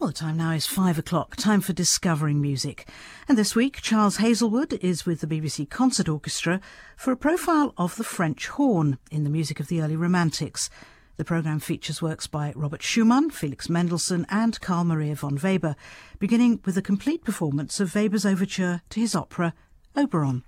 Well, the time now is five o'clock, time for Discovering Music. And this week, Charles Hazlewood is with the BBC Concert Orchestra for a profile of the French horn in the music of the early Romantics. The programme features works by Robert Schumann, Felix Mendelssohn, and Carl Maria von Weber, beginning with a complete performance of Weber's overture to his opera Oberon.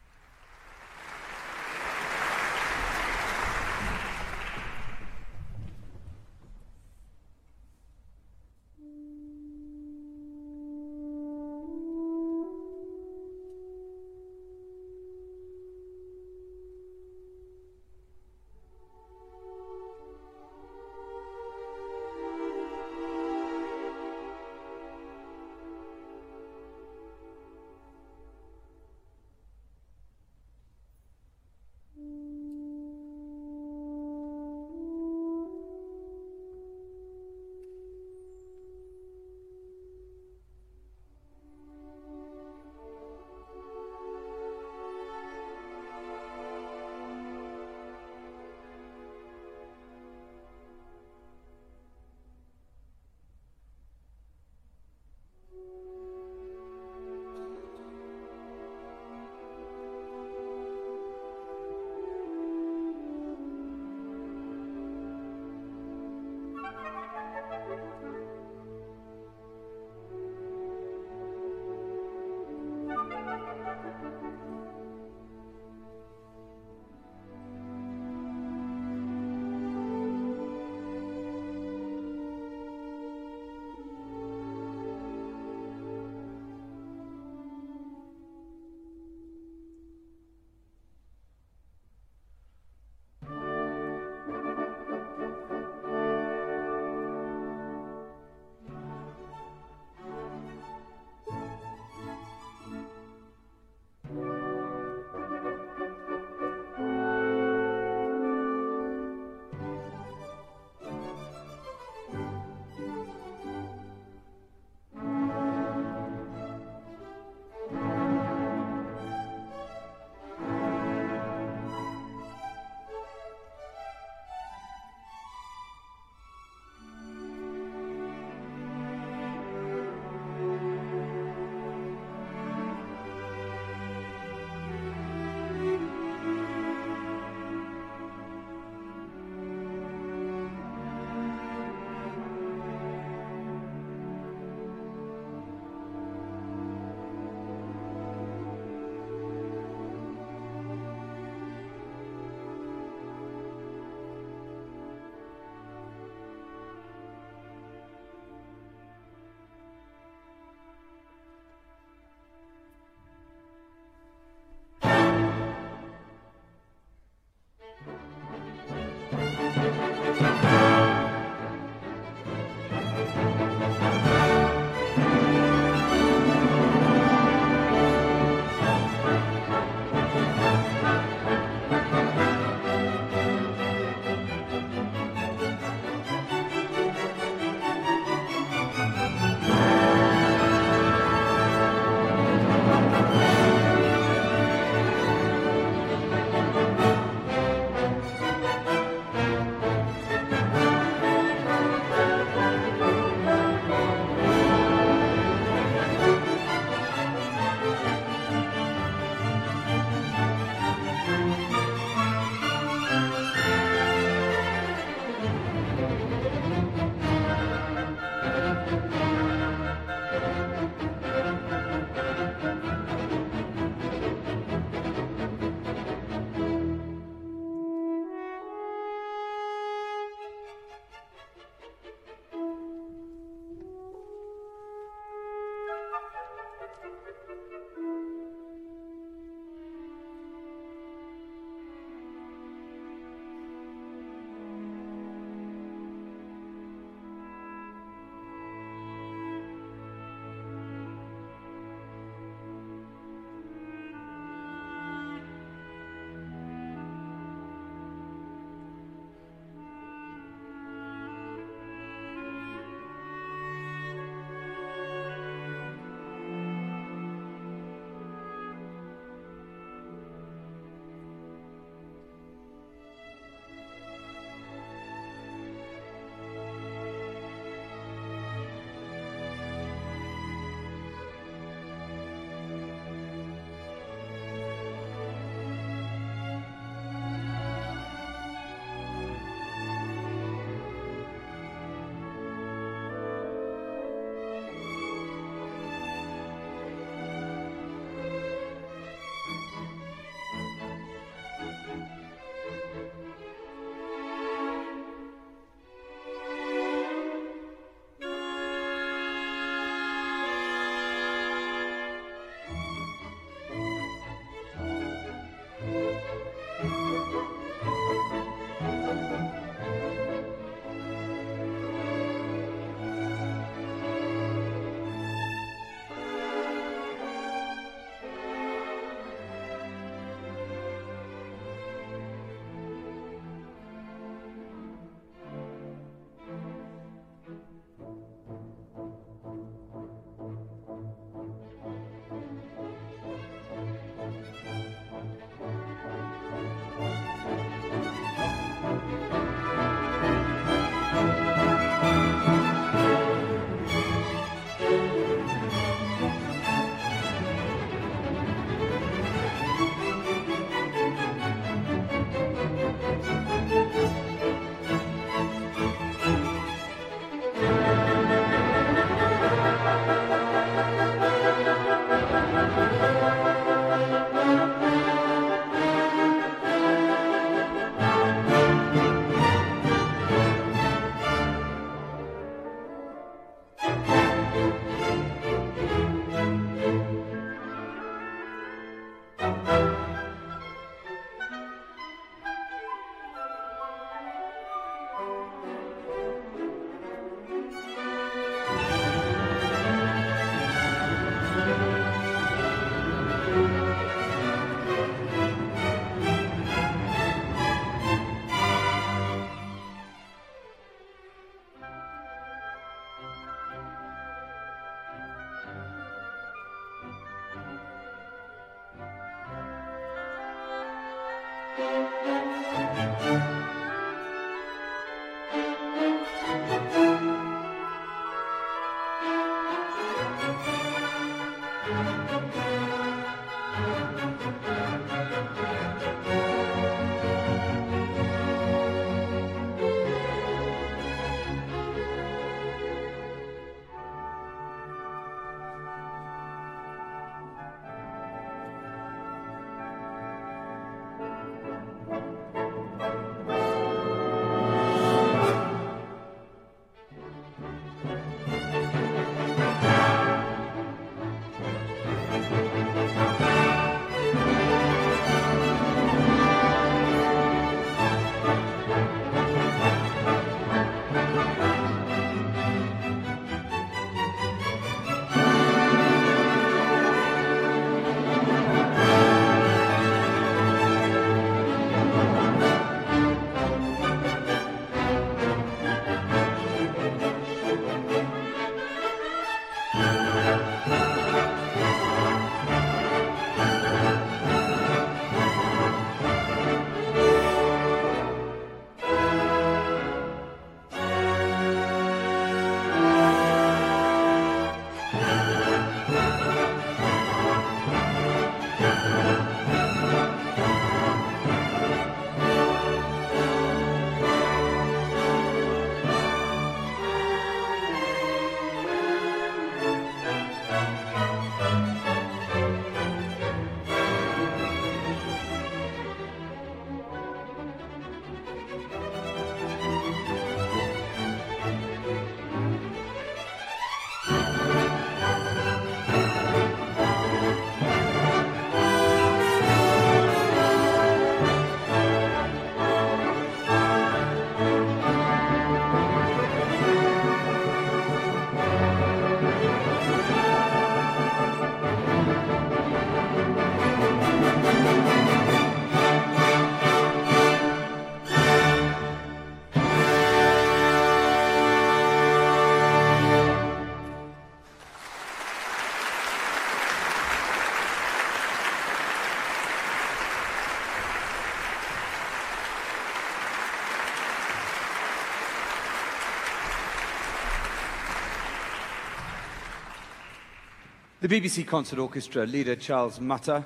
The BBC Concert Orchestra leader Charles Mutter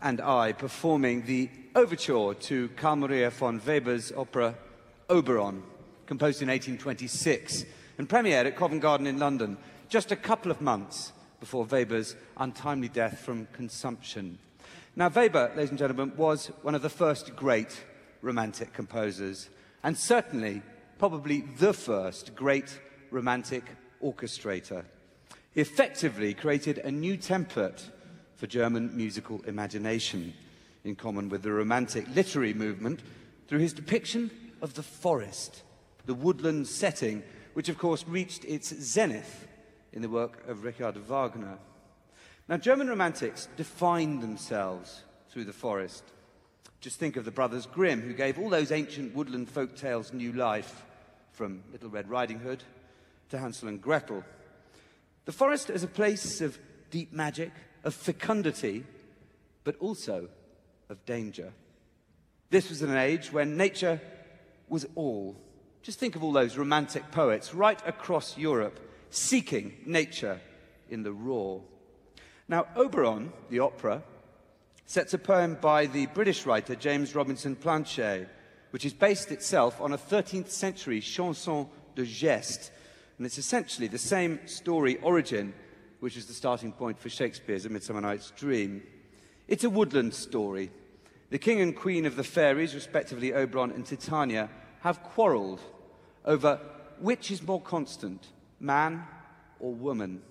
and I performing the overture to Carl Maria von Weber's opera Oberon, composed in 1826 and premiered at Covent Garden in London just a couple of months before Weber's untimely death from consumption. Now, Weber, ladies and gentlemen, was one of the first great Romantic composers, and certainly, probably the first great Romantic orchestrator effectively created a new template for German musical imagination, in common with the Romantic literary movement, through his depiction of the forest, the woodland setting, which of course reached its zenith in the work of Richard Wagner. Now, German Romantics defined themselves through the forest. Just think of the Brothers Grimm, who gave all those ancient woodland folk tales new life, from Little Red Riding Hood to Hansel and Gretel. The forest is a place of deep magic, of fecundity, but also of danger. This was an age when nature was all. Just think of all those romantic poets right across Europe seeking nature in the raw. Now, Oberon, the opera, sets a poem by the British writer James Robinson Planché, which is based itself on a 13th century chanson de geste and it's essentially the same story origin, which is the starting point for Shakespeare's A Midsummer Night's Dream. It's a woodland story. The king and queen of the fairies, respectively Oberon and Titania, have quarreled over which is more constant, man or woman.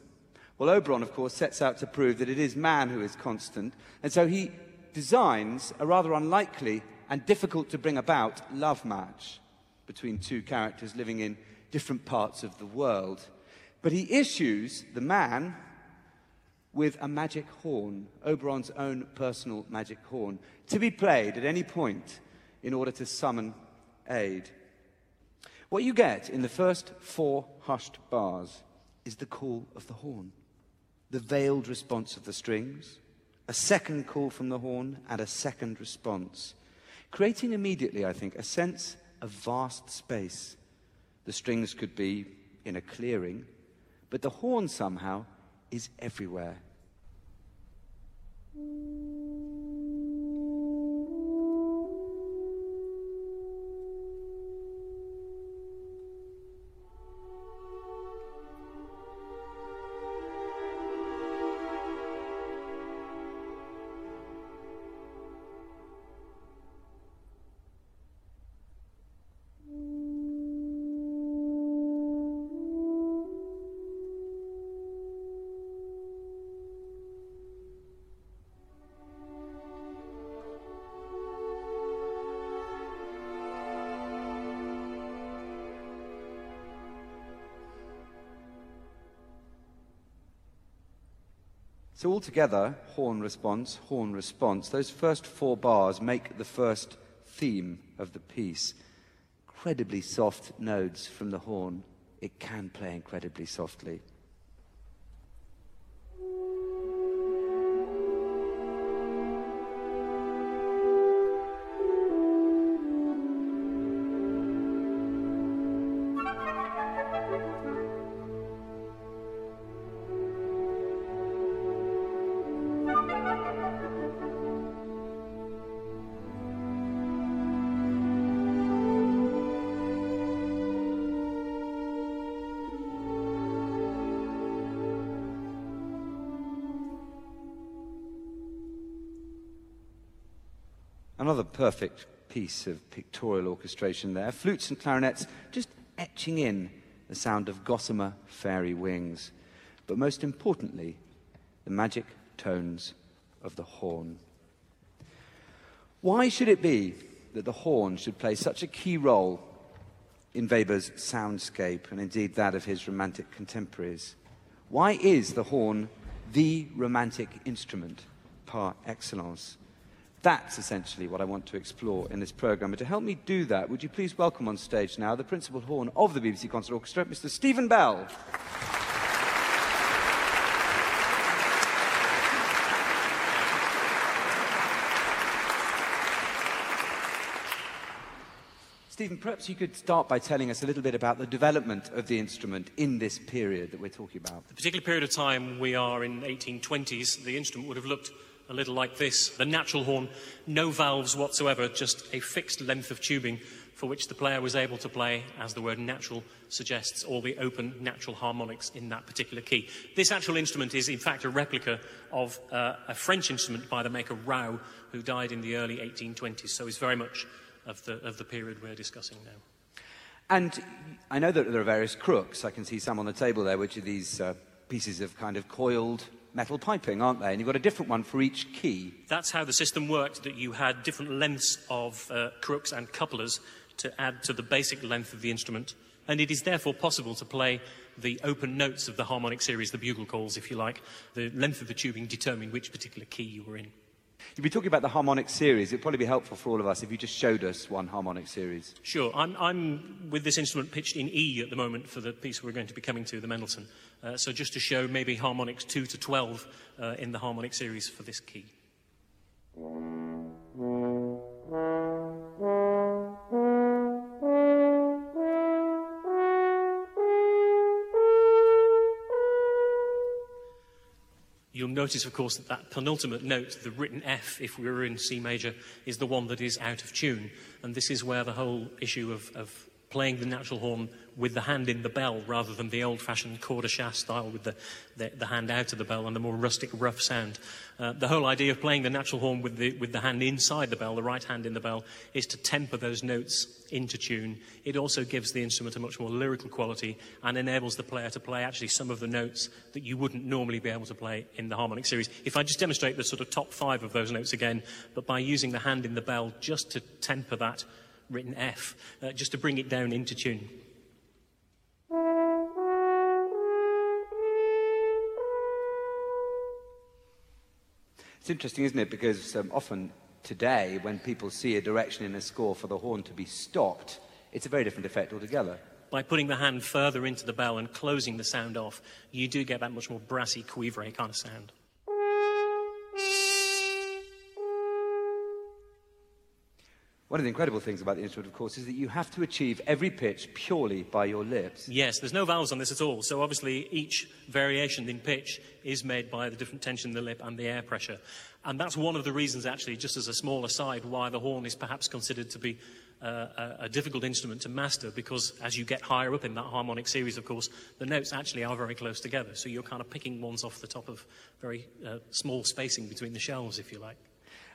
Well, Oberon, of course, sets out to prove that it is man who is constant, and so he designs a rather unlikely and difficult to bring about love match between two characters living in different parts of the world. But he issues the man with a magic horn, Oberon's own personal magic horn, to be played at any point in order to summon aid. What you get in the first four hushed bars is the call of the horn, the veiled response of the strings, a second call from the horn, and a second response. creating immediately, I think, a sense of vast space. The strings could be in a clearing, but the horn somehow is everywhere. So, altogether, horn response, horn response, those first four bars make the first theme of the piece. Incredibly soft nodes from the horn. It can play incredibly softly. Perfect piece of pictorial orchestration there. Flutes and clarinets just etching in the sound of gossamer fairy wings. But most importantly, the magic tones of the horn. Why should it be that the horn should play such a key role in Weber's soundscape and indeed that of his romantic contemporaries? Why is the horn the romantic instrument par excellence? That's essentially what I want to explore in this programme. And to help me do that, would you please welcome on stage now the principal horn of the BBC Concert Orchestra, Mr. Stephen Bell. Stephen, perhaps you could start by telling us a little bit about the development of the instrument in this period that we're talking about. The particular period of time we are in 1820s, the instrument would have looked a little like this. The natural horn, no valves whatsoever, just a fixed length of tubing for which the player was able to play, as the word natural suggests, all the open natural harmonics in that particular key. This actual instrument is, in fact, a replica of uh, a French instrument by the maker Raoux, who died in the early 1820s, so it's very much of the, of the period we're discussing now. And I know that there are various crooks. I can see some on the table there, which are these uh, pieces of kind of coiled metal piping, aren't they? And you've got a different one for each key. That's how the system worked, that you had different lengths of uh, crooks and couplers to add to the basic length of the instrument. And it is therefore possible to play the open notes of the harmonic series, the bugle calls, if you like. The length of the tubing determined which particular key you were in. You'd be talking about the harmonic series. It'd probably be helpful for all of us if you just showed us one harmonic series. Sure. I'm, I'm with this instrument pitched in E at the moment for the piece we're going to be coming to, the Mendelssohn. Uh, so just to show maybe harmonics 2 to 12 uh, in the harmonic series for this key. You'll notice, of course, that that penultimate note, the written F, if we were in C major, is the one that is out of tune. And this is where the whole issue of, of playing the natural horn with the hand in the bell rather than the old fashioned cor de chasse style with the, the, the, hand out of the bell and the more rustic, rough sound. Uh, the whole idea of playing the natural horn with the, with the hand inside the bell, the right hand in the bell, is to temper those notes into tune. It also gives the instrument a much more lyrical quality and enables the player to play actually some of the notes that you wouldn't normally be able to play in the harmonic series. If I just demonstrate the sort of top five of those notes again, but by using the hand in the bell just to temper that written F, uh, just to bring it down into tune. It's interesting, isn't it? Because um, often today, when people see a direction in a score for the horn to be stopped, it's a very different effect altogether. By putting the hand further into the bell and closing the sound off, you do get that much more brassy, cuivre kind of sound. One of the incredible things about the instrument, of course, is that you have to achieve every pitch purely by your lips. Yes, there's no valves on this at all. So obviously, each variation in pitch is made by the different tension in the lip and the air pressure. And that's one of the reasons, actually, just as a small aside, why the horn is perhaps considered to be uh, a, a, difficult instrument to master because as you get higher up in that harmonic series, of course, the notes actually are very close together. So you're kind of picking ones off the top of very uh, small spacing between the shelves, if you like.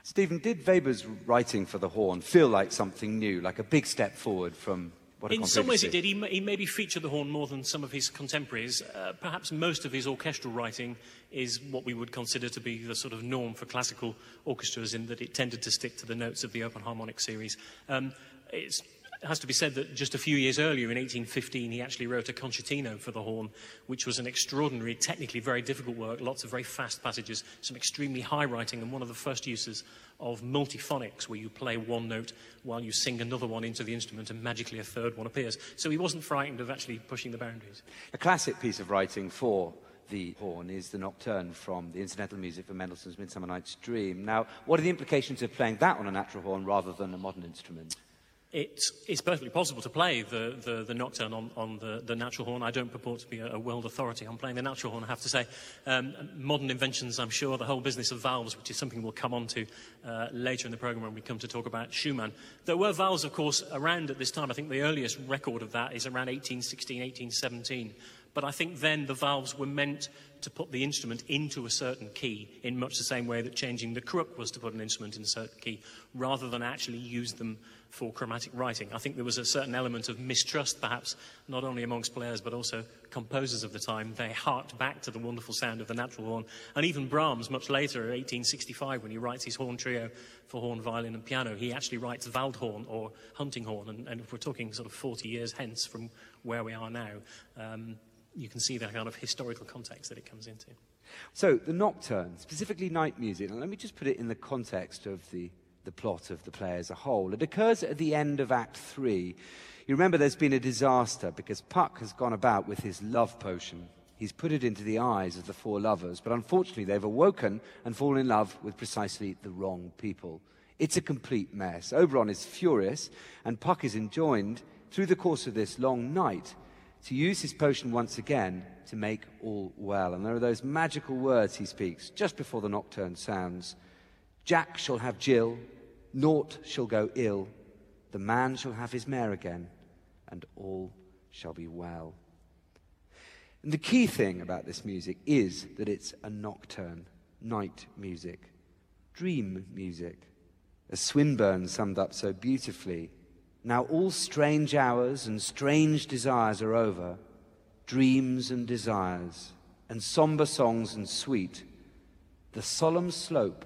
Stephen, did Weber's writing for the horn feel like something new, like a big step forward from what In some ways, it did. He, he, maybe featured the horn more than some of his contemporaries. Uh, perhaps most of his orchestral writing is what we would consider to be the sort of norm for classical orchestras, in that it tended to stick to the notes of the open harmonic series. Um, it's it has to be said that just a few years earlier, in 1815, he actually wrote a concertino for the horn, which was an extraordinary, technically very difficult work, lots of very fast passages, some extremely high writing, and one of the first uses of multiphonics, where you play one note while you sing another one into the instrument, and magically a third one appears. So he wasn't frightened of actually pushing the boundaries. A classic piece of writing for the horn is the nocturne from the incidental music for Mendelssohn's Midsummer Night's Dream. Now, what are the implications of playing that on a natural horn rather than a modern instrument? It's, it's perfectly possible to play the, the, the nocturne on, on the, the natural horn. I don't purport to be a, a world authority on playing the natural horn, I have to say. Um, modern inventions, I'm sure, the whole business of valves, which is something we'll come on to uh, later in the programme when we come to talk about Schumann. There were valves, of course, around at this time. I think the earliest record of that is around 1816, 1817. But I think then the valves were meant to put the instrument into a certain key in much the same way that changing the crook was to put an instrument in a certain key, rather than actually use them for chromatic writing. I think there was a certain element of mistrust, perhaps, not only amongst players but also composers of the time. They harked back to the wonderful sound of the natural horn. And even Brahms, much later, 1865, when he writes his horn trio for horn, violin, and piano, he actually writes Waldhorn or hunting horn. And, and if we're talking sort of 40 years hence from where we are now, um, you can see that kind of historical context that it comes into. So, the nocturne, specifically night music, and let me just put it in the context of the, the plot of the play as a whole. It occurs at the end of Act 3. You remember there's been a disaster because Puck has gone about with his love potion. He's put it into the eyes of the four lovers, but unfortunately they've awoken and fallen in love with precisely the wrong people. It's a complete mess. Oberon is furious, and Puck is enjoined through the course of this long night to use his potion once again to make all well. And there are those magical words he speaks just before the nocturne sounds Jack shall have Jill, naught shall go ill, the man shall have his mare again, and all shall be well. And the key thing about this music is that it's a nocturne, night music, dream music, as Swinburne summed up so beautifully now all strange hours and strange desires are over, dreams and desires, and somber songs and sweet, the solemn slope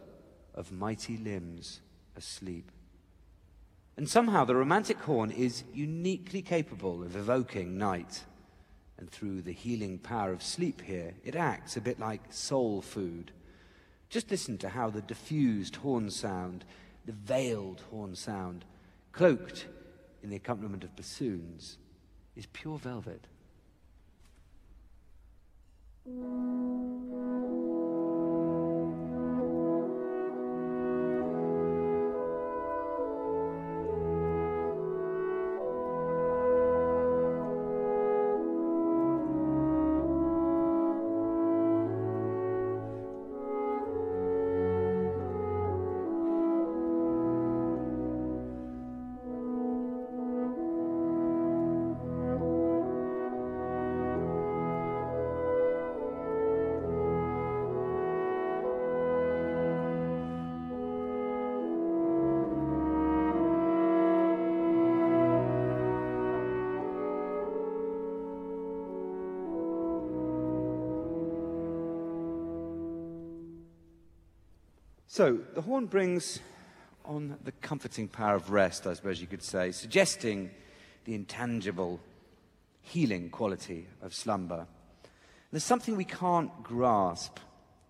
of mighty limbs asleep. And somehow the romantic horn is uniquely capable of evoking night. And through the healing power of sleep here, it acts a bit like soul food. Just listen to how the diffused horn sound, the veiled horn sound, cloaked in the accompaniment of bassoons is pure velvet. So, the horn brings on the comforting power of rest, I suppose you could say, suggesting the intangible, healing quality of slumber. There's something we can't grasp.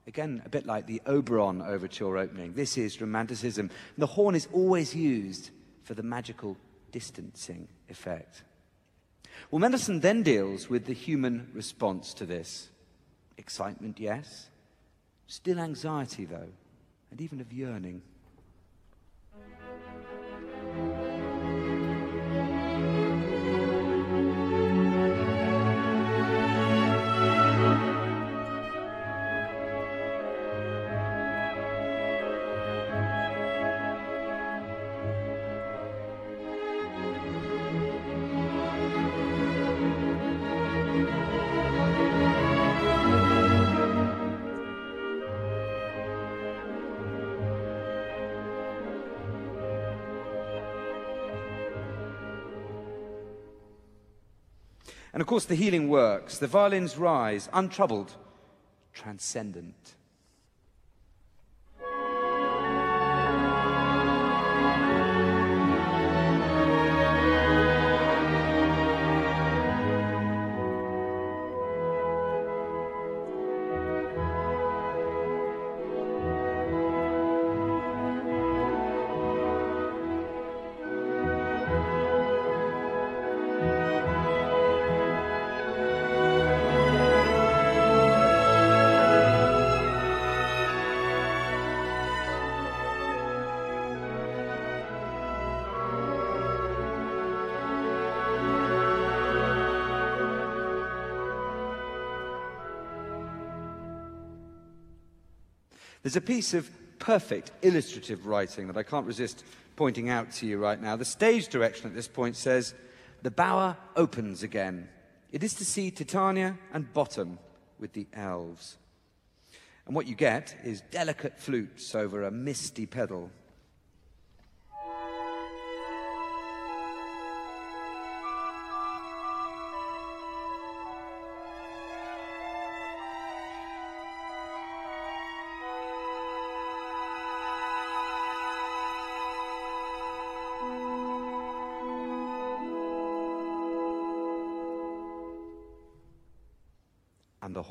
Again, a bit like the Oberon overture opening. This is romanticism. The horn is always used for the magical distancing effect. Well, Mendelssohn then deals with the human response to this. Excitement, yes. Still anxiety, though and even of yearning. Course, the healing works. The violins rise, untroubled, transcendent. There's a piece of perfect illustrative writing that I can't resist pointing out to you right now. The stage direction at this point says, The bower opens again. It is to see Titania and Bottom with the elves. And what you get is delicate flutes over a misty pedal.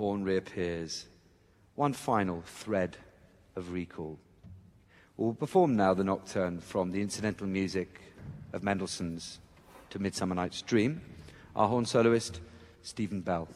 Horn reappears. One final thread of recall. We'll perform now the nocturne from the incidental music of Mendelssohn's To Midsummer Night's Dream. Our horn soloist, Stephen Bell.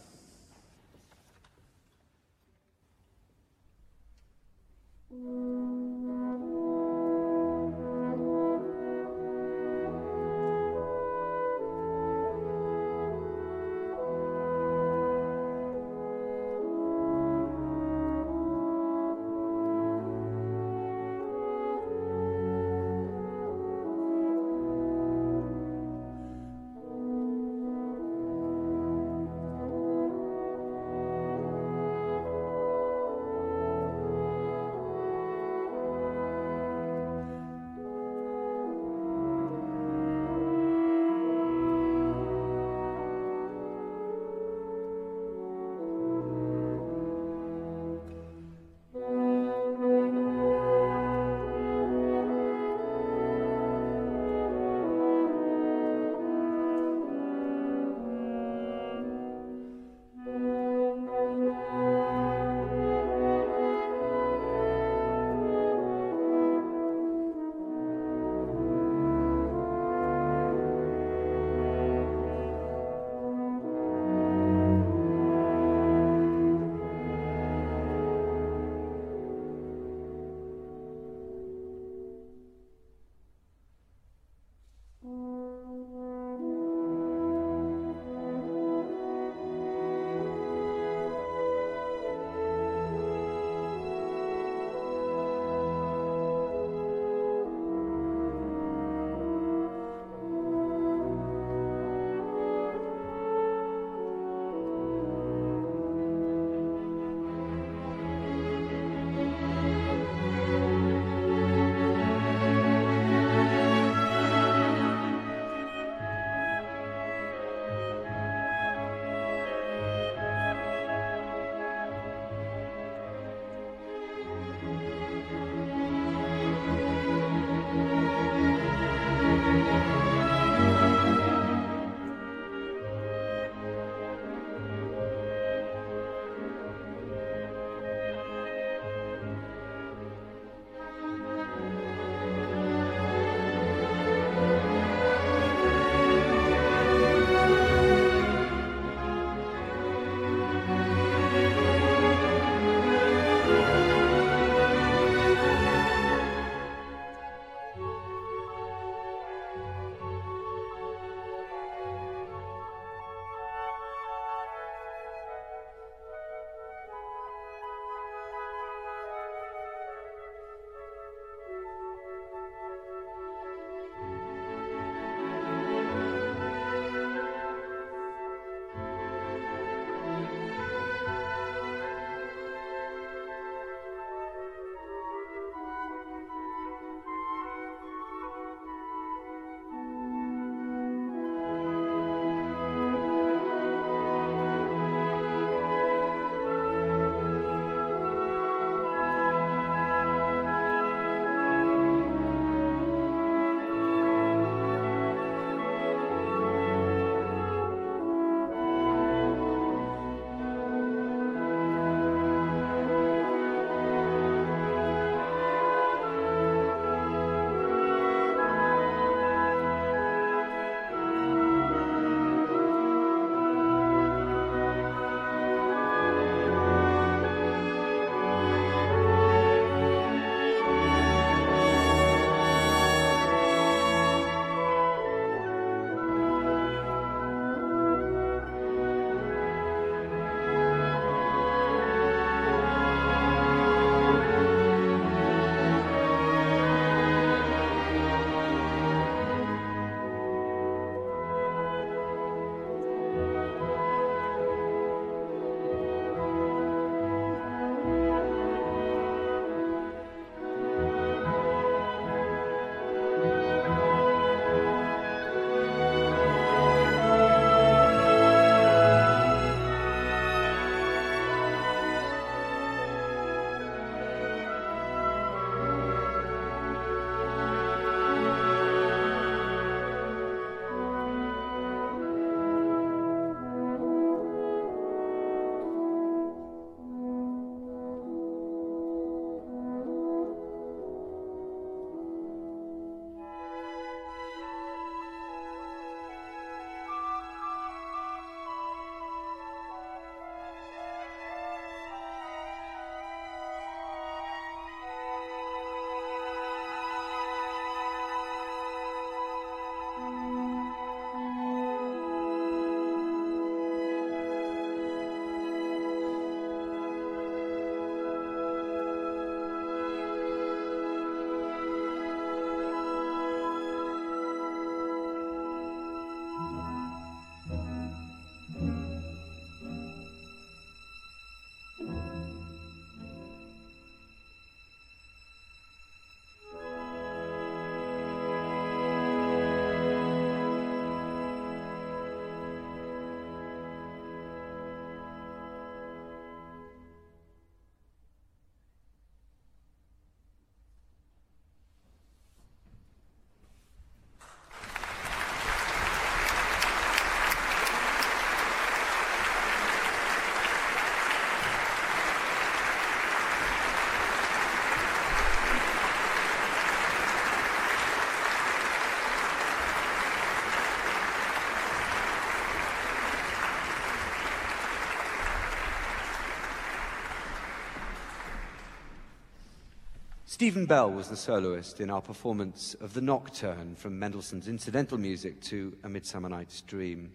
Stephen Bell was the soloist in our performance of the Nocturne from Mendelssohn's incidental music to A Midsummer Night's Dream.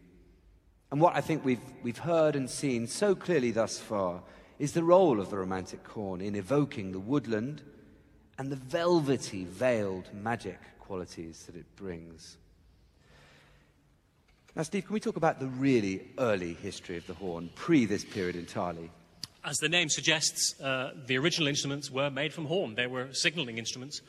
And what I think we've, we've heard and seen so clearly thus far is the role of the romantic horn in evoking the woodland and the velvety, veiled magic qualities that it brings. Now, Steve, can we talk about the really early history of the horn, pre this period entirely? As the name suggests, uh, the original instruments were made from horn. They were signalling instruments,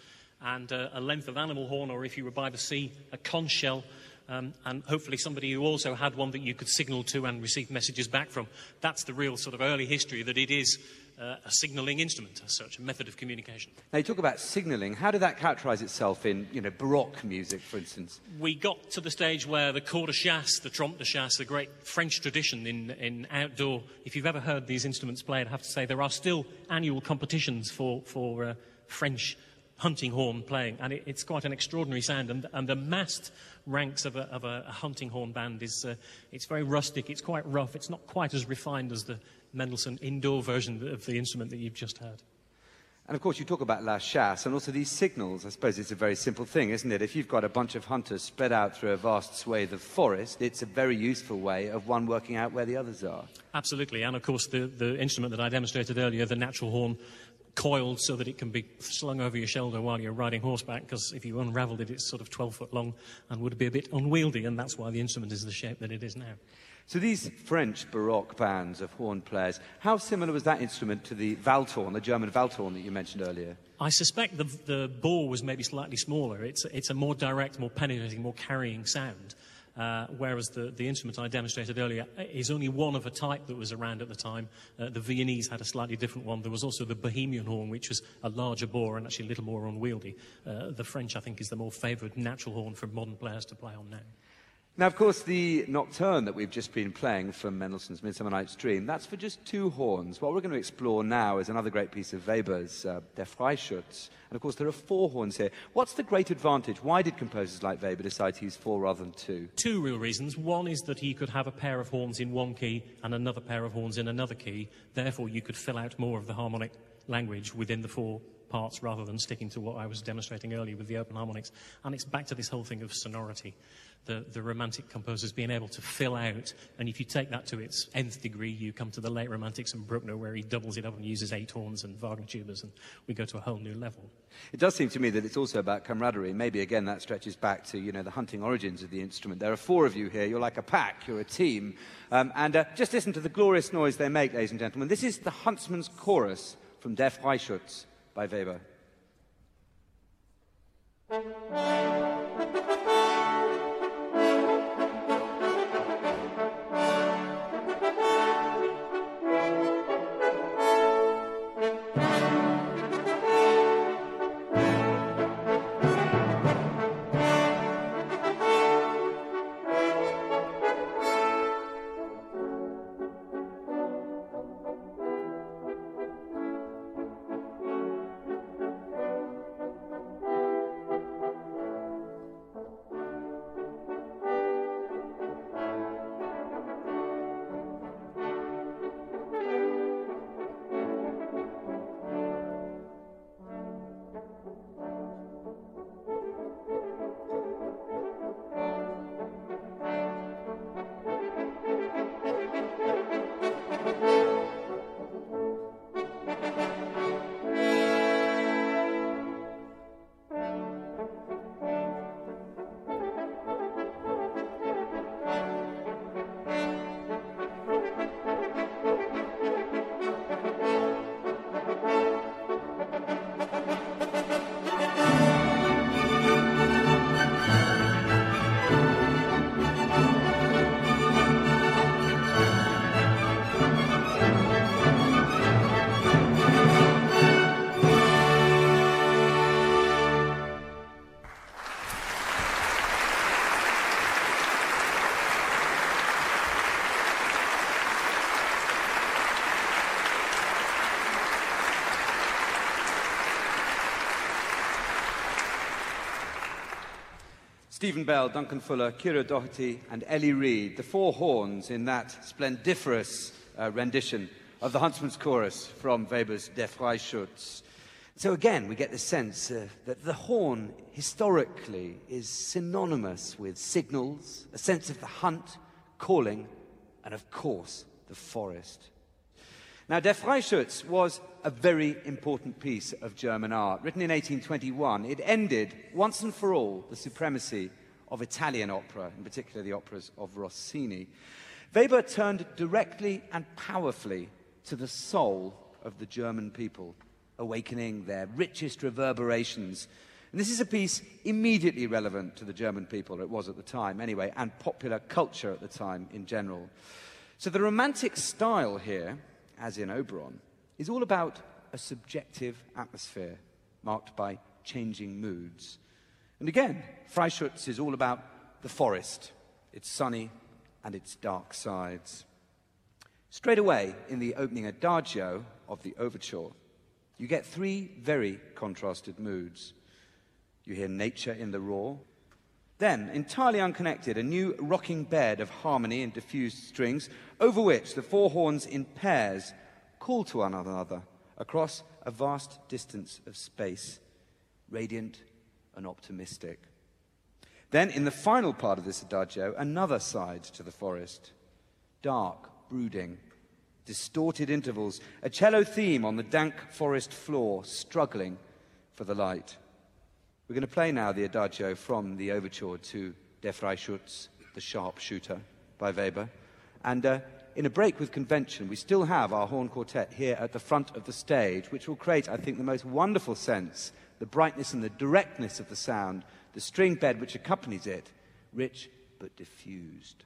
and uh, a length of animal horn, or if you were by the sea, a conch shell, um, and hopefully somebody who also had one that you could signal to and receive messages back from. That's the real sort of early history that it is uh, a signalling instrument as such, a method of communication. Now, you talk about signalling. How did that characterize itself in, you know, Baroque music, for instance? We got to the stage where the cor de chasse, the trompe de chasse, the great French tradition in, in outdoor, if you've ever heard these instruments played, I have to say there are still annual competitions for, for uh, French hunting horn playing, and it, it's quite an extraordinary sound. And, and the massed ranks of a, of a, a hunting horn band is uh, it's very rustic, it's quite rough, it's not quite as refined as the Mendelssohn indoor version of the instrument that you've just heard. And of course, you talk about la chasse and also these signals. I suppose it's a very simple thing, isn't it? If you've got a bunch of hunters spread out through a vast swathe of forest, it's a very useful way of one working out where the others are. Absolutely. And of course, the, the instrument that I demonstrated earlier, the natural horn, coiled so that it can be slung over your shoulder while you're riding horseback, because if you unraveled it, it's sort of 12 foot long and would be a bit unwieldy, and that's why the instrument is the shape that it is now. So these French Baroque bands of horn players, how similar was that instrument to the Waldhorn, the German Waldhorn that you mentioned earlier? I suspect the, the bore was maybe slightly smaller. It's, it's a more direct, more penetrating, more carrying sound. Uh, whereas the, the instrument I demonstrated earlier is only one of a type that was around at the time. Uh, the Viennese had a slightly different one. There was also the Bohemian horn, which was a larger bore and actually a little more unwieldy. Uh, the French, I think, is the more favoured natural horn for modern players to play on now. Now, of course, the nocturne that we've just been playing from Mendelssohn's Midsummer Night's Dream, that's for just two horns. What we're going to explore now is another great piece of Weber's, uh, Der Freischütz. And of course, there are four horns here. What's the great advantage? Why did composers like Weber decide to use four rather than two? Two real reasons. One is that he could have a pair of horns in one key and another pair of horns in another key. Therefore, you could fill out more of the harmonic language within the four parts rather than sticking to what I was demonstrating earlier with the open harmonics. And it's back to this whole thing of sonority the, the romantic composers being able to fill out. And if you take that to its nth degree, you come to the late romantics and Bruckner, where he doubles it up and uses eight horns and Wagner tubas, and we go to a whole new level. It does seem to me that it's also about camaraderie. Maybe again that stretches back to you know the hunting origins of the instrument. There are four of you here. You're like a pack. You're a team. Um, and uh, just listen to the glorious noise they make, ladies and gentlemen. This is the Huntsman's Chorus from Der Freischütz by Weber. Stephen Bell, Duncan Fuller, Kira Doherty, and Ellie Reed, the four horns in that splendiferous uh, rendition of the Huntsman's Chorus from Weber's Der Freischütz. So again, we get the sense uh, that the horn historically is synonymous with signals, a sense of the hunt, calling, and of course, the forest. Now, Der Freischütz was a very important piece of German art. Written in 1821, it ended once and for all the supremacy of Italian opera, in particular the operas of Rossini. Weber turned directly and powerfully to the soul of the German people, awakening their richest reverberations. And this is a piece immediately relevant to the German people, it was at the time anyway, and popular culture at the time in general. So the romantic style here, as in Oberon, is all about a subjective atmosphere marked by changing moods. And again, Freischütz is all about the forest, its sunny and its dark sides. Straight away, in the opening adagio of the overture, you get three very contrasted moods. You hear nature in the raw. Then, entirely unconnected, a new rocking bed of harmony and diffused strings, over which the four horns in pairs call to one another across a vast distance of space, radiant and optimistic. Then, in the final part of this adagio, another side to the forest dark, brooding, distorted intervals, a cello theme on the dank forest floor, struggling for the light. We're going to play now the adagio from the overture to Der Freischütz, The Sharpshooter by Weber. And uh, in a break with convention, we still have our horn quartet here at the front of the stage, which will create, I think, the most wonderful sense, the brightness and the directness of the sound the string bed which accompanies it, rich but diffused.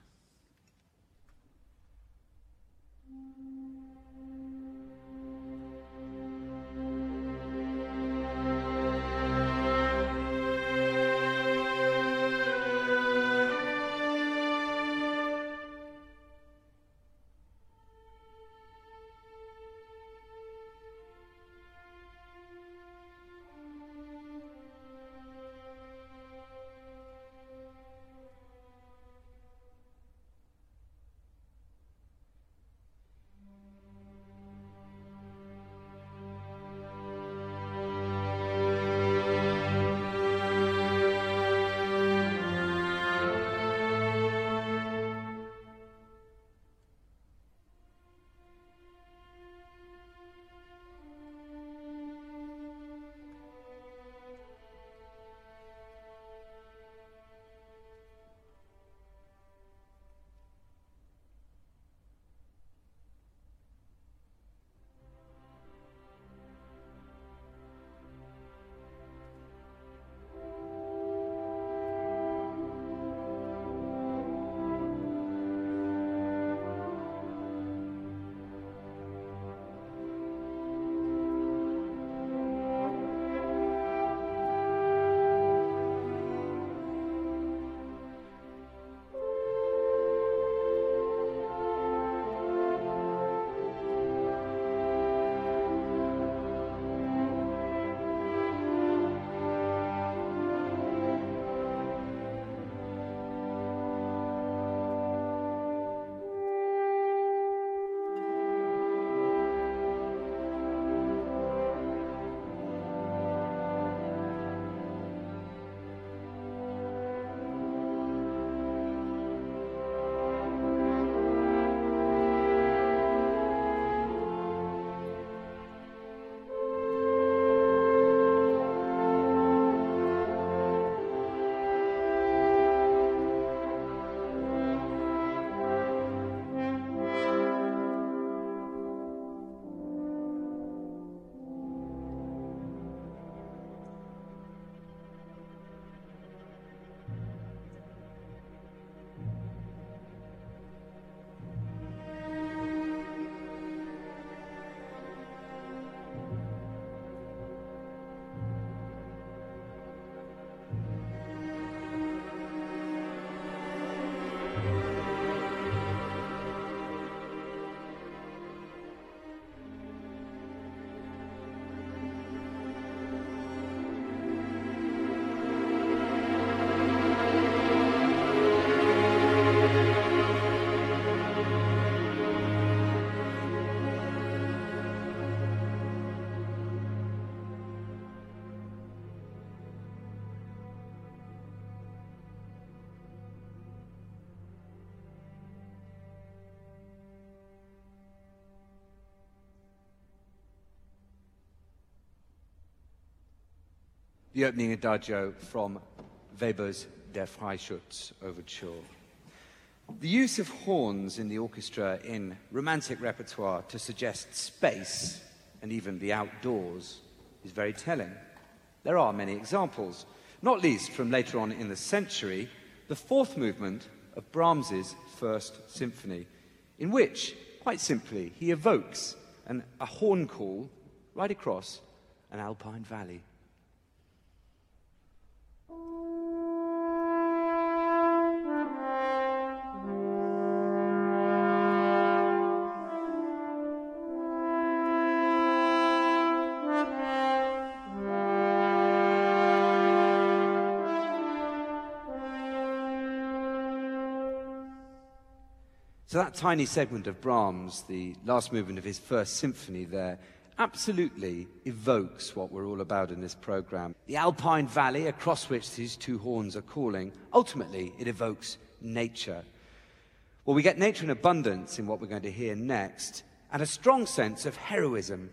The opening adagio from Weber's Der Freischütz Overture. The use of horns in the orchestra in romantic repertoire to suggest space and even the outdoors is very telling. There are many examples, not least from later on in the century, the fourth movement of Brahms's First Symphony, in which, quite simply, he evokes an, a horn call right across an alpine valley. So that tiny segment of Brahms, the last movement of his first symphony there, absolutely evokes what we're all about in this program. The Alpine Valley across which these two horns are calling, ultimately it evokes nature. Well, we get nature in abundance in what we're going to hear next, and a strong sense of heroism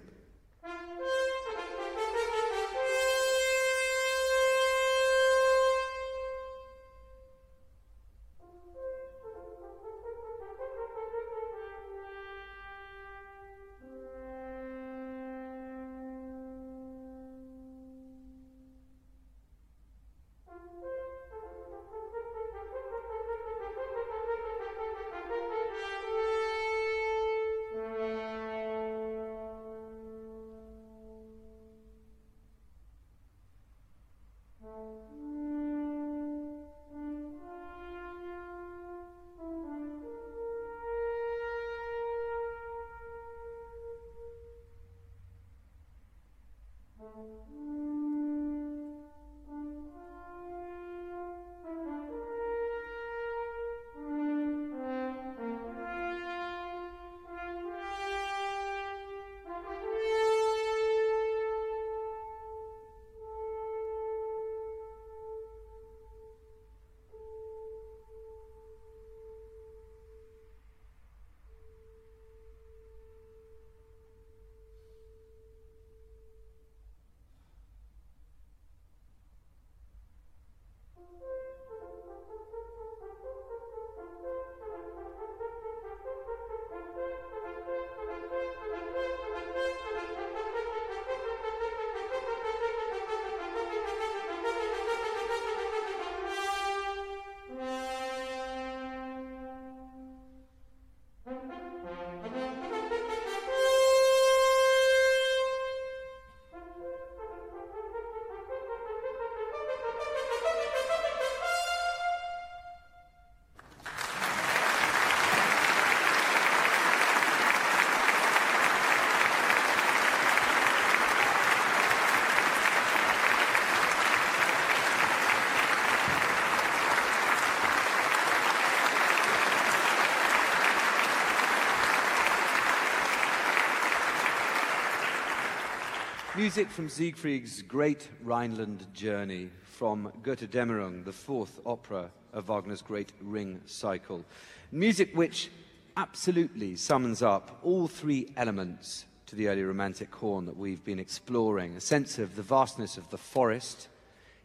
Music from Siegfried's great Rhineland journey from Götterdämmerung, the fourth opera of Wagner's great Ring cycle. Music which absolutely summons up all three elements to the early Romantic horn that we've been exploring a sense of the vastness of the forest,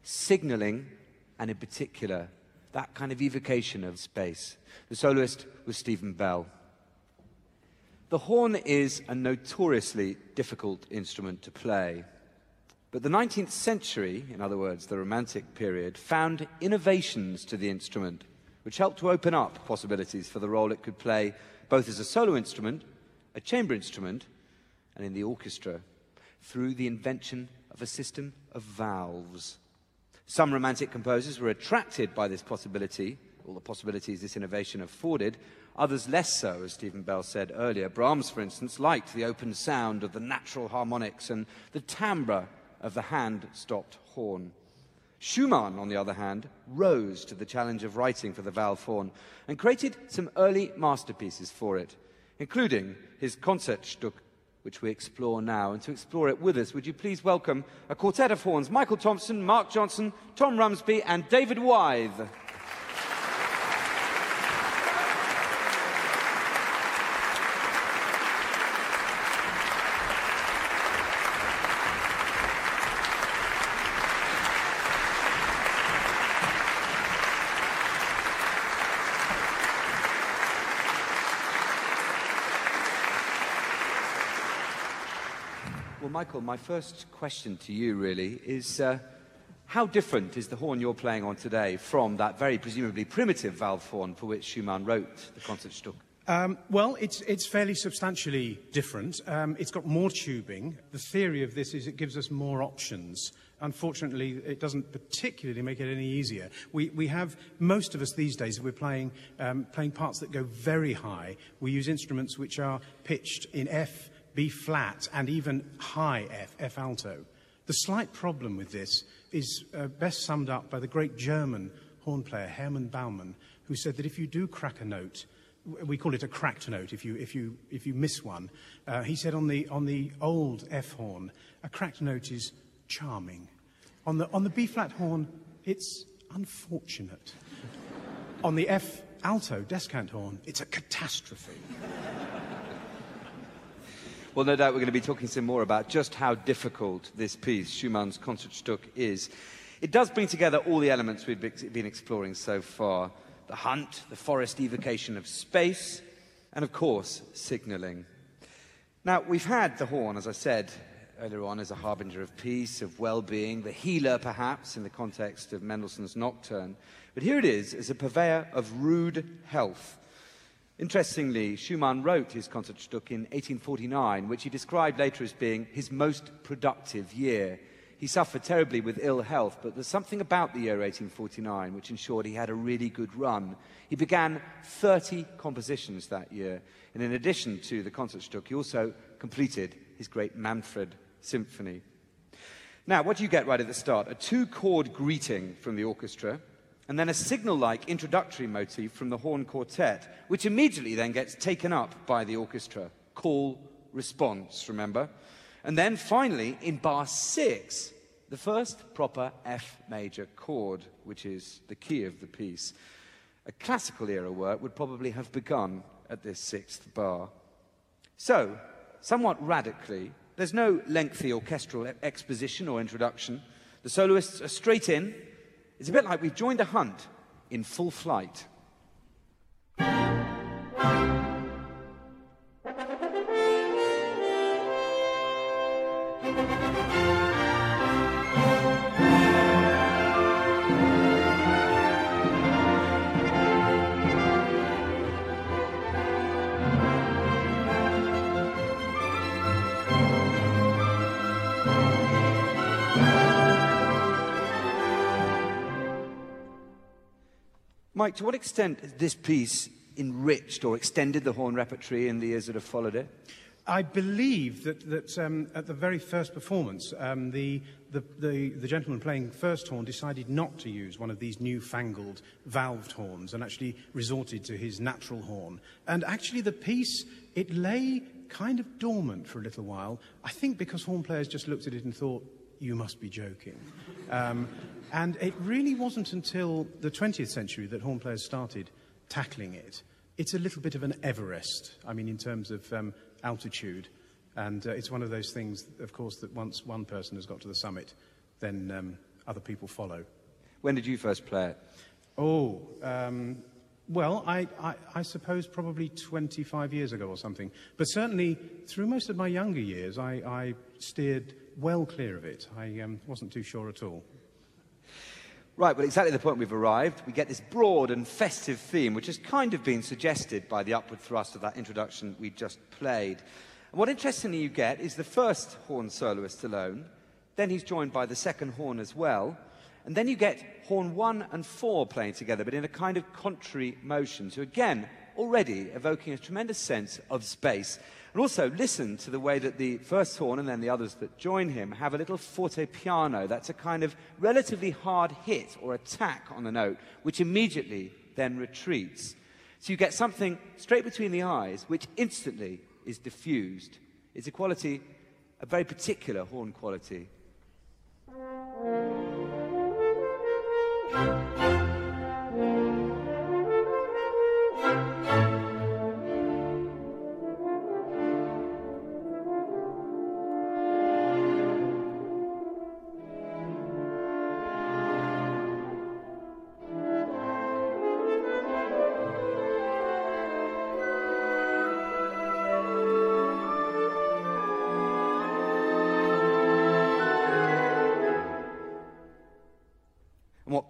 signaling, and in particular, that kind of evocation of space. The soloist was Stephen Bell. The horn is a notoriously difficult instrument to play. But the 19th century, in other words, the Romantic period, found innovations to the instrument which helped to open up possibilities for the role it could play both as a solo instrument, a chamber instrument, and in the orchestra through the invention of a system of valves. Some Romantic composers were attracted by this possibility, all the possibilities this innovation afforded, Others less so, as Stephen Bell said earlier. Brahms, for instance, liked the open sound of the natural harmonics and the timbre of the hand stopped horn. Schumann, on the other hand, rose to the challenge of writing for the valve horn and created some early masterpieces for it, including his Concertstück, which we explore now. And to explore it with us, would you please welcome a quartet of horns Michael Thompson, Mark Johnson, Tom Rumsby, and David Wythe. Michael, my first question to you really is uh, how different is the horn you're playing on today from that very presumably primitive valve horn for which Schumann wrote the Concertstück? Um, well, it's, it's fairly substantially different. Um, it's got more tubing. The theory of this is it gives us more options. Unfortunately, it doesn't particularly make it any easier. We, we have, most of us these days, we're playing, um, playing parts that go very high, we use instruments which are pitched in F, B flat, and even high F, F alto. The slight problem with this is uh, best summed up by the great German horn player Hermann Baumann, who said that if you do crack a note, we call it a cracked note if you, if you, if you miss one. Uh, he said on the, on the old F horn, a cracked note is charming. On the, on the B flat horn, it's unfortunate. on the F alto descant horn, it's a catastrophe. Well, no doubt we're going to be talking some more about just how difficult this piece, Schumann's Concertstück, is. It does bring together all the elements we've been exploring so far the hunt, the forest evocation of space, and of course, signalling. Now, we've had the horn, as I said, earlier on as a harbinger of peace, of well being, the healer perhaps in the context of Mendelssohn's Nocturne. But here it is as a purveyor of rude health. Interestingly, Schumann wrote his Concertstück in 1849, which he described later as being his most productive year. He suffered terribly with ill health, but there's something about the year 1849 which ensured he had a really good run. He began 30 compositions that year, and in addition to the Concertstück, he also completed his great Manfred symphony. Now, what do you get right at the start? A two chord greeting from the orchestra, and then a signal like introductory motif from the horn quartet, which immediately then gets taken up by the orchestra. Call, response, remember? And then finally, in bar six, the first proper F major chord, which is the key of the piece. A classical era work would probably have begun at this sixth bar. So, somewhat radically, there's no lengthy orchestral exposition or introduction. The soloists are straight in. It's a bit like we've joined a hunt in full flight. Mike, to what extent has this piece enriched or extended the horn repertory in the years that have followed it? I believe that, that um, at the very first performance, um, the, the, the, the, gentleman playing first horn decided not to use one of these newfangled valved horns and actually resorted to his natural horn. And actually, the piece, it lay kind of dormant for a little while. I think because horn players just looked at it and thought, you must be joking. Um, and it really wasn't until the 20th century that horn players started tackling it. It's a little bit of an Everest, I mean, in terms of um, altitude. And uh, it's one of those things, of course, that once one person has got to the summit, then um, other people follow. When did you first play it? Oh, um, well, I, I, I, suppose probably 25 years ago or something. But certainly, through most of my younger years, I, I steered well clear of it. I um, wasn't too sure at all. Right, well, exactly the point we've arrived. We get this broad and festive theme, which has kind of been suggested by the upward thrust of that introduction we just played. And what interestingly you get is the first horn soloist alone, then he's joined by the second horn as well, and then you get horn one and four playing together, but in a kind of contrary motion. So again, already evoking a tremendous sense of space. And also listen to the way that the first horn and then the others that join him have a little forte piano. That's a kind of relatively hard hit or attack on the note, which immediately then retreats. So you get something straight between the eyes, which instantly is diffused. It's a quality, a very particular horn quality.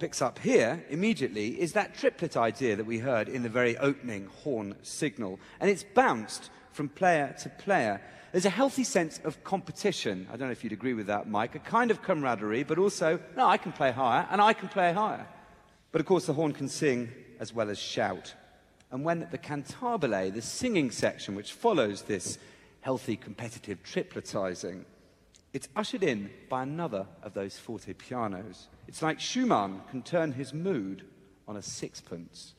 Picks up here immediately is that triplet idea that we heard in the very opening horn signal. And it's bounced from player to player. There's a healthy sense of competition. I don't know if you'd agree with that, Mike. A kind of camaraderie, but also, no, I can play higher and I can play higher. But of course, the horn can sing as well as shout. And when the cantabile, the singing section which follows this healthy competitive tripletizing, it's ushered in by another of those forte pianos. It's like Schumann can turn his mood on a sixpence.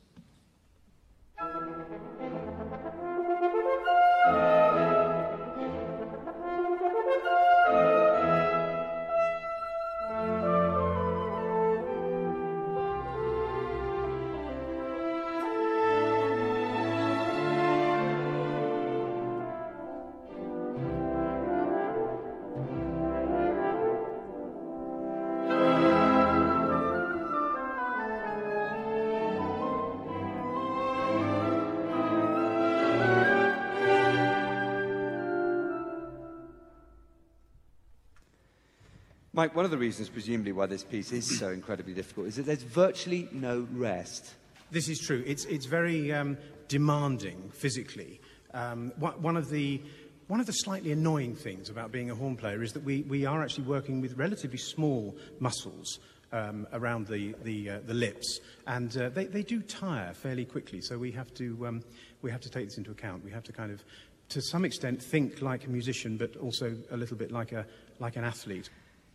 Mike, one of the reasons, presumably, why this piece is so incredibly difficult is that there's virtually no rest. This is true. It's, it's very um, demanding physically. Um, one, of the, one of the slightly annoying things about being a horn player is that we, we are actually working with relatively small muscles um, around the, the, uh, the lips, and uh, they, they do tire fairly quickly, so we have, to, um, we have to take this into account. We have to kind of, to some extent, think like a musician, but also a little bit like, a, like an athlete.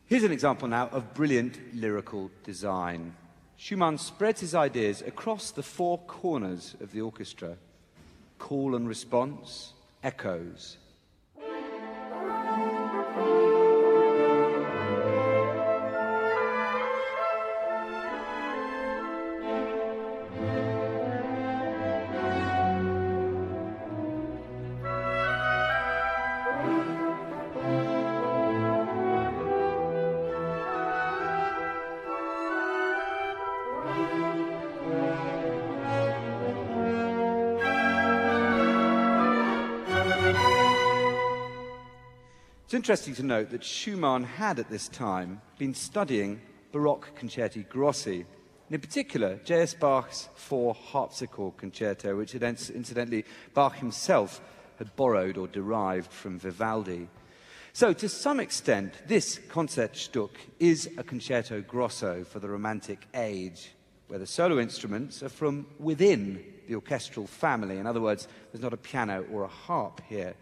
Here's an example now of brilliant lyrical design. Schumann spreads his ideas across the four corners of the orchestra call and response, echoes, It's interesting to note that Schumann had at this time been studying Baroque concerti grossi, and in particular J.S. Bach's four harpsichord concerto, which incidentally Bach himself had borrowed or derived from Vivaldi. So, to some extent, this Concertstück is a concerto grosso for the Romantic age, where the solo instruments are from within the orchestral family. In other words, there's not a piano or a harp here.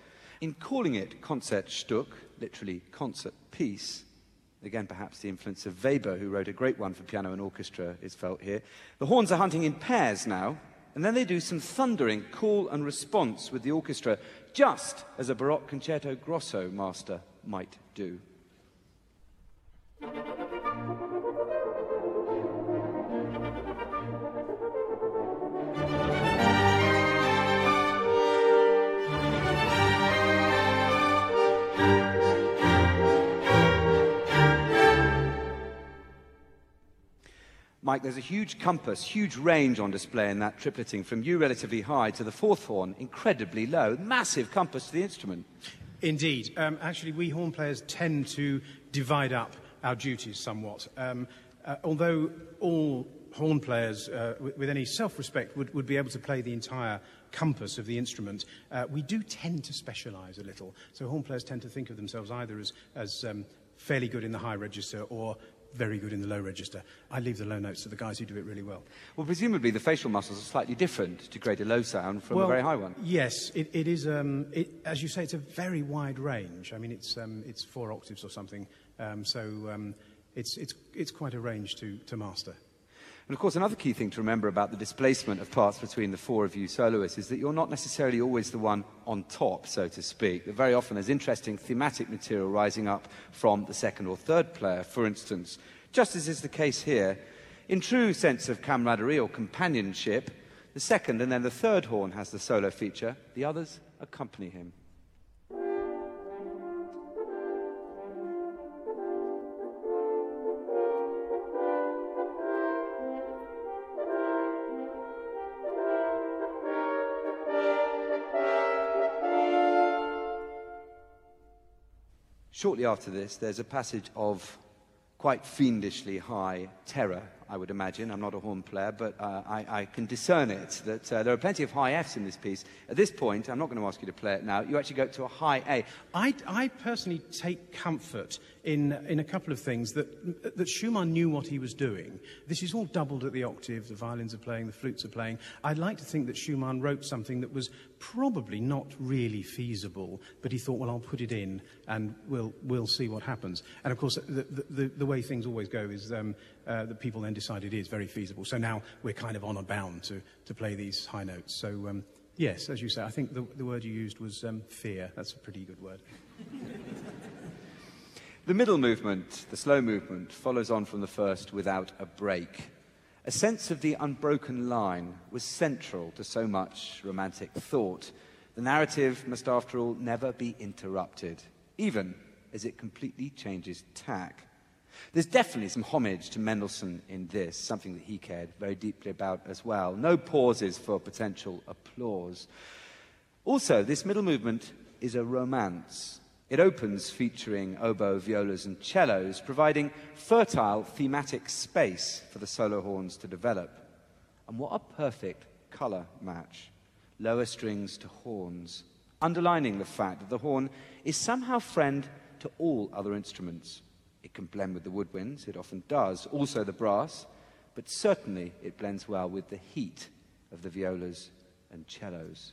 In calling it Konzertstück, literally concert piece, again perhaps the influence of Weber, who wrote a great one for piano and orchestra, is felt here, the horns are hunting in pairs now, and then they do some thundering call and response with the orchestra, just as a Baroque concerto grosso master might do. Mike, there's a huge compass, huge range on display in that tripleting from you relatively high to the fourth horn, incredibly low. Massive compass to the instrument. Indeed. Um, actually, we horn players tend to divide up our duties somewhat. Um, uh, although all horn players, uh, with, with, any self respect, would, would, be able to play the entire compass of the instrument, uh, we do tend to specialize a little. So, horn players tend to think of themselves either as, as um, fairly good in the high register or very good in the low register. I leave the low notes to the guys who do it really well. Well, presumably the facial muscles are slightly different to create a low sound from well, a very high one. Yes, it, it is. Um, it, as you say, it's a very wide range. I mean, it's, um, it's four octaves or something. Um, so um, it's, it's, it's quite a range to, to master. And of course, another key thing to remember about the displacement of parts between the four of you soloists is that you're not necessarily always the one on top, so to speak. That very often there's interesting thematic material rising up from the second or third player, for instance, just as is the case here. In true sense of camaraderie or companionship, the second and then the third horn has the solo feature, the others accompany him. Shortly after this, there's a passage of quite fiendishly high terror, I would imagine. I'm not a horn player, but uh, I, I, can discern it, that uh, there are plenty of high Fs in this piece. At this point, I'm not going to ask you to play it now, you actually go to a high A. I, I personally take comfort in, in a couple of things that, that Schumann knew what he was doing. This is all doubled at the octave, the violins are playing, the flutes are playing. I'd like to think that Schumann wrote something that was probably not really feasible, but he thought, well, I'll put it in and we'll, we'll see what happens. And of course, the, the, the way things always go is um, uh, that people then decide it is very feasible. So now we're kind of on a bound to, to play these high notes. So, um, yes, as you say, I think the, the word you used was um, fear. That's a pretty good word. The middle movement, the slow movement, follows on from the first without a break. A sense of the unbroken line was central to so much romantic thought. The narrative must, after all, never be interrupted, even as it completely changes tack. There's definitely some homage to Mendelssohn in this, something that he cared very deeply about as well. No pauses for potential applause. Also, this middle movement is a romance. It opens featuring oboe, violas, and cellos, providing fertile thematic space for the solo horns to develop. And what a perfect color match lower strings to horns, underlining the fact that the horn is somehow friend to all other instruments. It can blend with the woodwinds, it often does, also the brass, but certainly it blends well with the heat of the violas and cellos.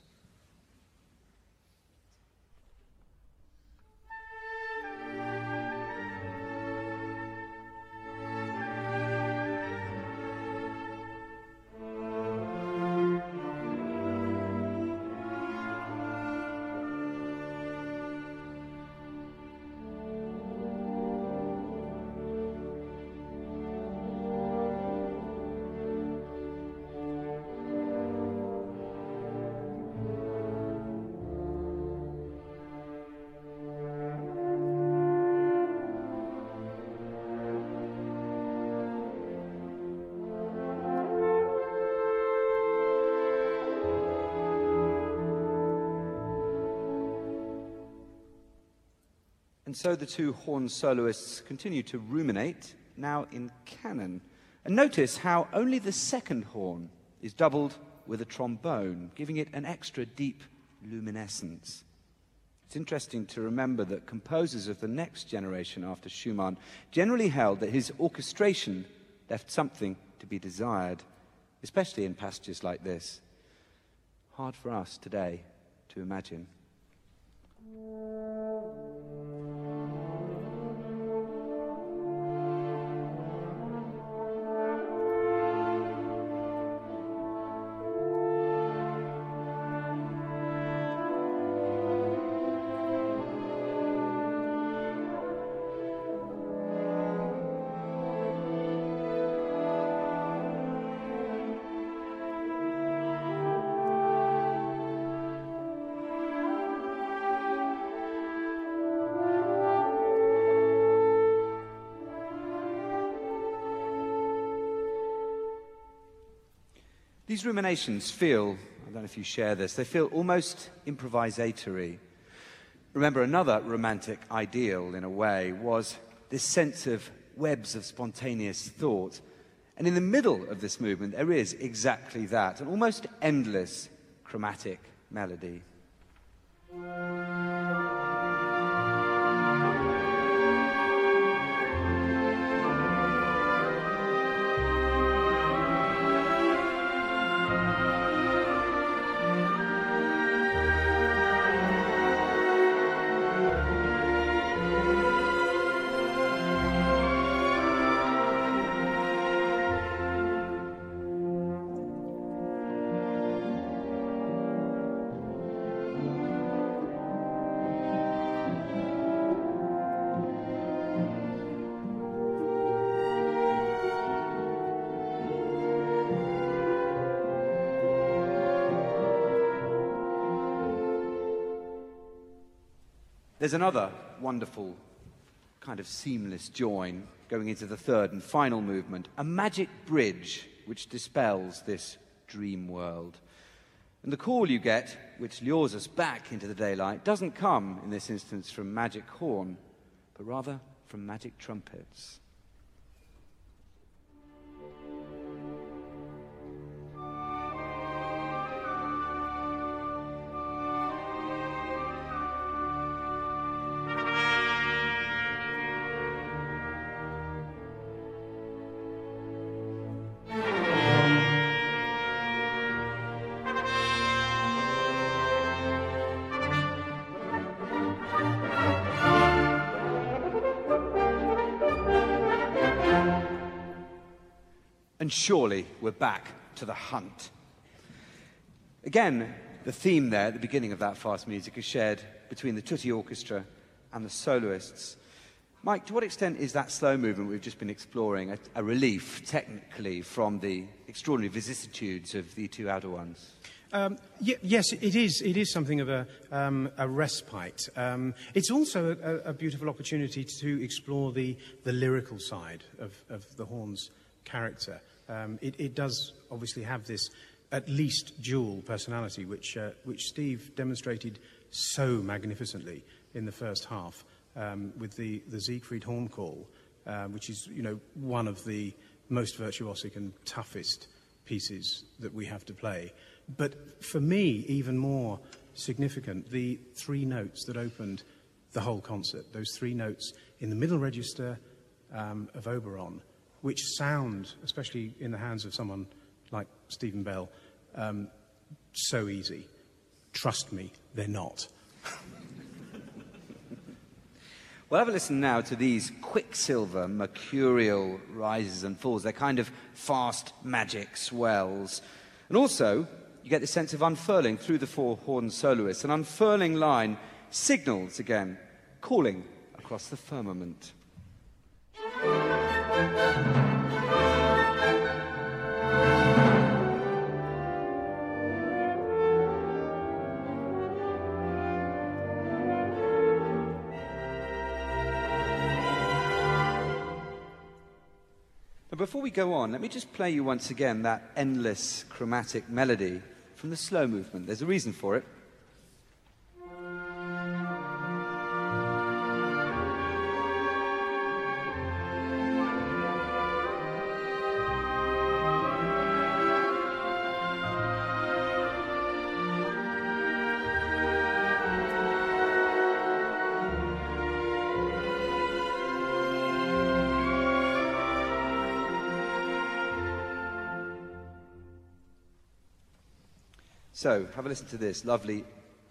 And so the two horn soloists continue to ruminate, now in canon. And notice how only the second horn is doubled with a trombone, giving it an extra deep luminescence. It's interesting to remember that composers of the next generation after Schumann generally held that his orchestration left something to be desired, especially in passages like this. Hard for us today to imagine. These ruminations feel, I don't know if you share this, they feel almost improvisatory. Remember, another romantic ideal, in a way, was this sense of webs of spontaneous thought. And in the middle of this movement, there is exactly that an almost endless chromatic melody. There's another wonderful kind of seamless join going into the third and final movement, a magic bridge which dispels this dream world. And the call you get, which lures us back into the daylight, doesn't come in this instance from magic horn, but rather from magic trumpets. And surely we're back to the hunt. Again, the theme there at the beginning of that fast music is shared between the Tutti Orchestra and the soloists. Mike, to what extent is that slow movement we've just been exploring a, a relief, technically, from the extraordinary vicissitudes of the two outer ones? Um, y- yes, it is. It is something of a, um, a respite. Um, it's also a, a, beautiful opportunity to explore the, the lyrical side of, of the horn's character. Um, it, it, does obviously have this at least dual personality, which, uh, which Steve demonstrated so magnificently in the first half um, with the, the Siegfried horn call, uh, which is you know, one of the most virtuosic and toughest pieces that we have to play. But for me, even more significant, the three notes that opened the whole concert, those three notes in the middle register um, of Oberon, which sound, especially in the hands of someone like Stephen Bell, um, so easy. Trust me, they're not. We'll have a listen now to these quicksilver mercurial rises and falls. They're kind of fast magic swells. And also, you get the sense of unfurling through the four horn soloists. An unfurling line signals again, calling across the firmament. Before we go on, let me just play you once again that endless chromatic melody from the slow movement. There's a reason for it. So, have a listen to this lovely,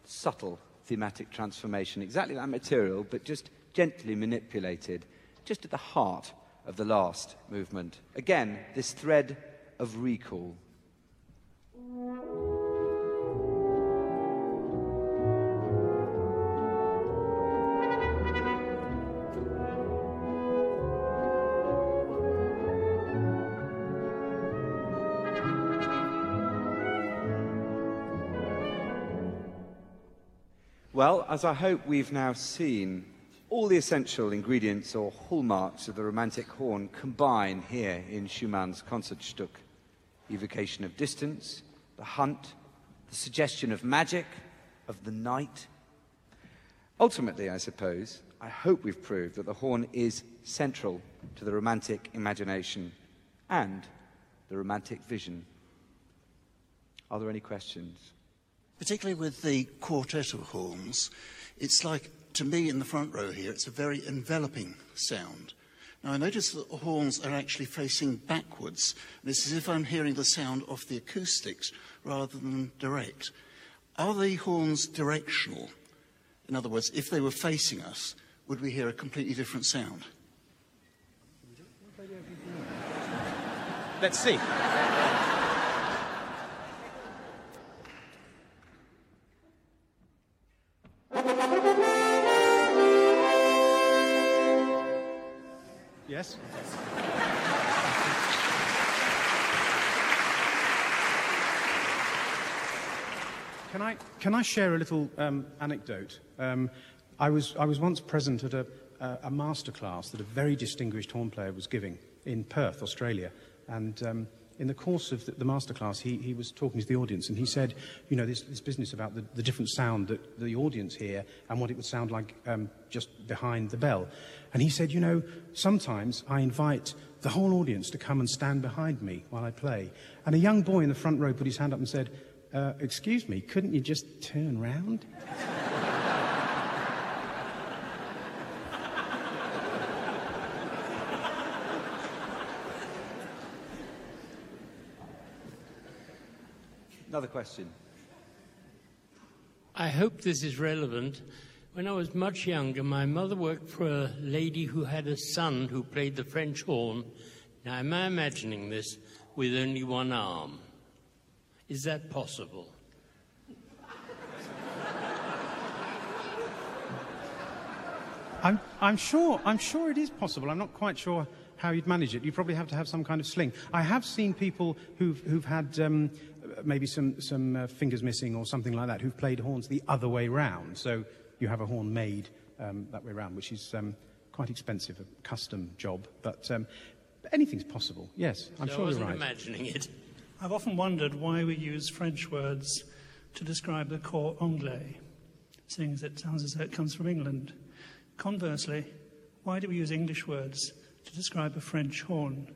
subtle thematic transformation. Exactly that material, but just gently manipulated, just at the heart of the last movement. Again, this thread of recall. Well, as I hope we've now seen, all the essential ingredients or hallmarks of the romantic horn combine here in Schumann's Concertstück. Evocation of distance, the hunt, the suggestion of magic, of the night. Ultimately, I suppose, I hope we've proved that the horn is central to the romantic imagination and the romantic vision. Are there any questions? Particularly with the quartet of horns, it's like, to me in the front row here, it's a very enveloping sound. Now, I notice that the horns are actually facing backwards. It's as if I'm hearing the sound of the acoustics rather than direct. Are the horns directional? In other words, if they were facing us, would we hear a completely different sound? Let's see. Yes? Can I, can I share a little um, anecdote? Um, I, was, I was once present at a, a, a masterclass that a very distinguished horn player was giving in Perth, Australia. And um, in the course of the, the masterclass, he, he was talking to the audience and he said, you know, this, this business about the, the different sound that the audience hear and what it would sound like um, just behind the bell. And he said, you know, sometimes I invite the whole audience to come and stand behind me while I play. And a young boy in the front row put his hand up and said, uh, excuse me, couldn't you just turn round? Another question. I hope this is relevant. When I was much younger, my mother worked for a lady who had a son who played the French horn. Now, am I imagining this? with only one arm. Is that possible? I'm, I'm, sure, I'm sure it is possible. I'm not quite sure how you'd manage it. You probably have to have some kind of sling. I have seen people who've, who've had um, maybe some, some uh, fingers missing or something like that who've played horns the other way round. So you have a horn made um, that way round, which is um, quite expensive, a custom job. But um, anything's possible. Yes, I'm so sure I wasn't you're right. imagining it. I've often wondered why we use French words to describe the cor anglais, seeing as it sounds as though it comes from England. Conversely, why do we use English words to describe a French horn?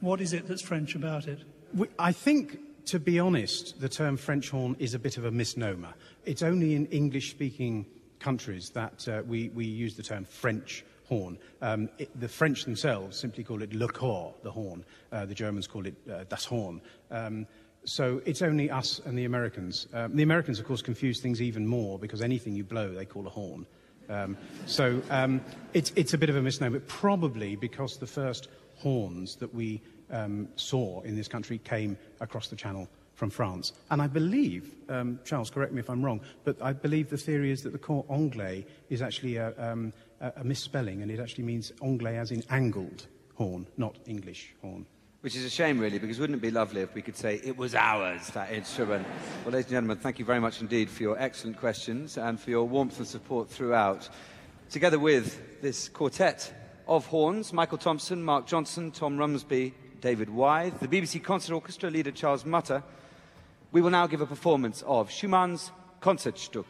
What is it that's French about it? We, I think, to be honest, the term French horn is a bit of a misnomer. It's only in English speaking countries that uh, we, we use the term French horn. Um, it, the French themselves simply call it le cor, the horn. Uh, the Germans call it uh, das Horn. Um, so it's only us and the Americans. Um, the Americans, of course, confuse things even more because anything you blow, they call a horn. Um, so um, it's, it's a bit of a misnomer, probably because the first horns that we um, saw in this country came across the channel from France. And I believe, um, Charles, correct me if I'm wrong, but I believe the theory is that the cor anglais is actually a, um, a misspelling, and it actually means anglais as in angled horn, not English horn. Which is a shame, really, because wouldn't it be lovely if we could say it was ours, that instrument? Well, ladies and gentlemen, thank you very much indeed for your excellent questions and for your warmth and support throughout. Together with this quartet of horns, Michael Thompson, Mark Johnson, Tom Rumsby, David Wythe, the BBC Concert Orchestra leader Charles Mutter, we will now give a performance of Schumann's Concertstück.